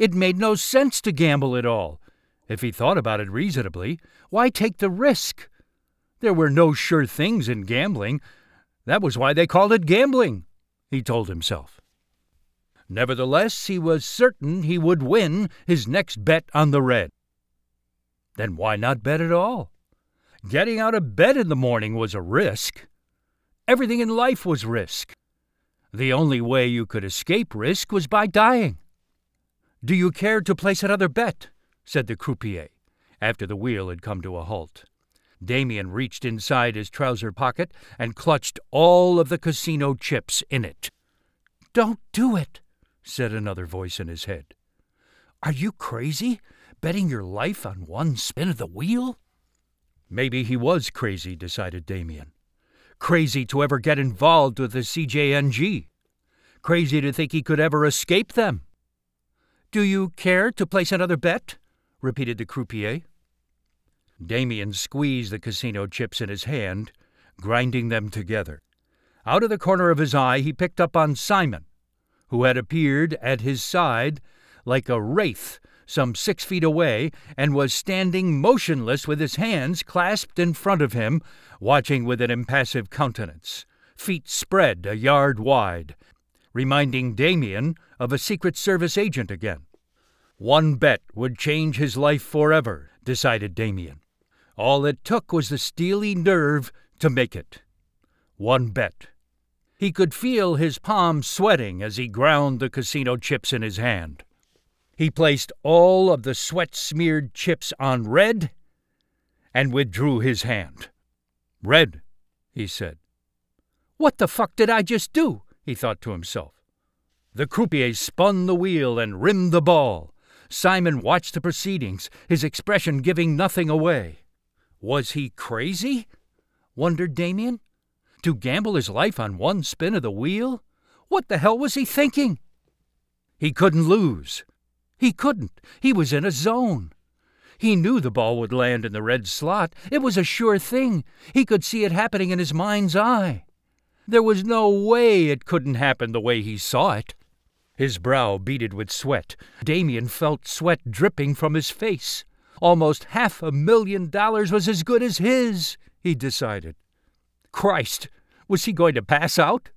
It made no sense to gamble at all. If he thought about it reasonably, why take the risk? There were no sure things in gambling. That was why they called it gambling, he told himself. Nevertheless, he was certain he would win his next bet on the red. Then why not bet at all? Getting out of bed in the morning was a risk. Everything in life was risk. The only way you could escape risk was by dying. Do you care to place another bet? said the croupier, after the wheel had come to a halt. Damien reached inside his trouser pocket and clutched all of the casino chips in it. Don't do it, said another voice in his head. Are you crazy? Betting your life on one spin of the wheel? Maybe he was crazy, decided Damien. Crazy to ever get involved with the CJNG. Crazy to think he could ever escape them. Do you care to place another bet? repeated the croupier. Damien squeezed the casino chips in his hand, grinding them together. Out of the corner of his eye, he picked up on Simon, who had appeared at his side like a wraith some six feet away and was standing motionless with his hands clasped in front of him, watching with an impassive countenance, feet spread a yard wide, reminding Damien of a Secret Service agent again. One bet would change his life forever, decided Damien. All it took was the steely nerve to make it. One bet. He could feel his palms sweating as he ground the casino chips in his hand. He placed all of the sweat smeared chips on red and withdrew his hand. Red, he said. What the fuck did I just do? He thought to himself. The croupier spun the wheel and rimmed the ball. Simon watched the proceedings, his expression giving nothing away. Was he crazy? wondered Damien. To gamble his life on one spin of the wheel? What the hell was he thinking? He couldn't lose. He couldn't. He was in a zone. He knew the ball would land in the red slot. It was a sure thing. He could see it happening in his mind's eye. There was no way it couldn't happen the way he saw it. His brow beaded with sweat. Damien felt sweat dripping from his face. Almost half a million dollars was as good as his, he decided. Christ, was he going to pass out?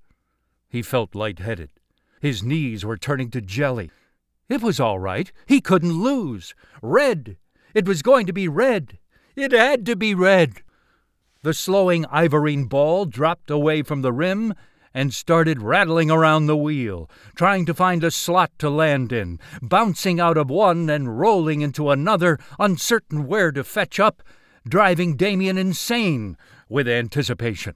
He felt light-headed. His knees were turning to jelly. It was all right. He couldn't lose. Red. It was going to be red. It had to be red. The slowing ivorine ball dropped away from the rim and started rattling around the wheel, trying to find a slot to land in, bouncing out of one and rolling into another, uncertain where to fetch up, driving Damien insane with anticipation.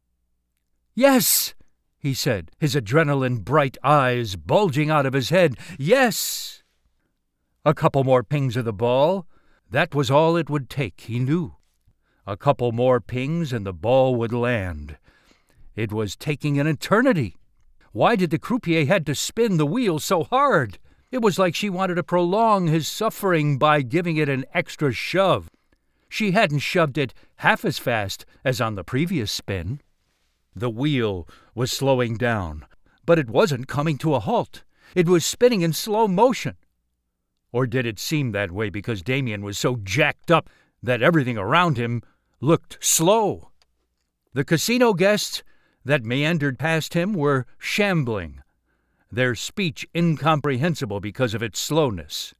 Yes, he said, his adrenaline bright eyes bulging out of his head. Yes! A couple more pings of the ball. That was all it would take, he knew. A couple more pings and the ball would land. It was taking an eternity. Why did the croupier had to spin the wheel so hard? It was like she wanted to prolong his suffering by giving it an extra shove. She hadn't shoved it half as fast as on the previous spin. The wheel was slowing down, but it wasn't coming to a halt. It was spinning in slow motion. Or did it seem that way because Damien was so jacked up that everything around him looked slow? The casino guests that meandered past him were shambling, their speech incomprehensible because of its slowness.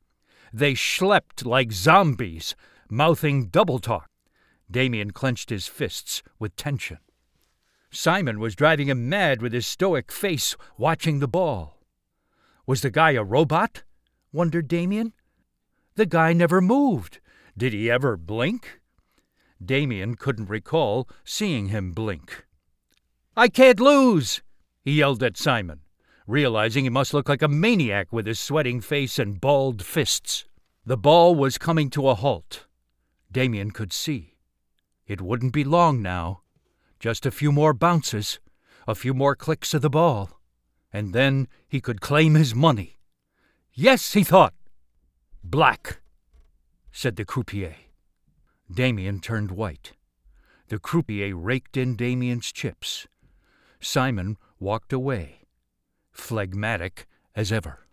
They schlepped like zombies, mouthing double talk. Damien clenched his fists with tension. Simon was driving him mad with his stoic face, watching the ball. Was the guy a robot? wondered Damien. The guy never moved. Did he ever blink? Damien couldn't recall seeing him blink. I can't lose! he yelled at Simon, realizing he must look like a maniac with his sweating face and balled fists. The ball was coming to a halt. Damien could see. It wouldn't be long now. Just a few more bounces, a few more clicks of the ball, and then he could claim his money. Yes, he thought. Black, said the croupier. Damien turned white. The croupier raked in Damien's chips. Simon walked away, phlegmatic as ever.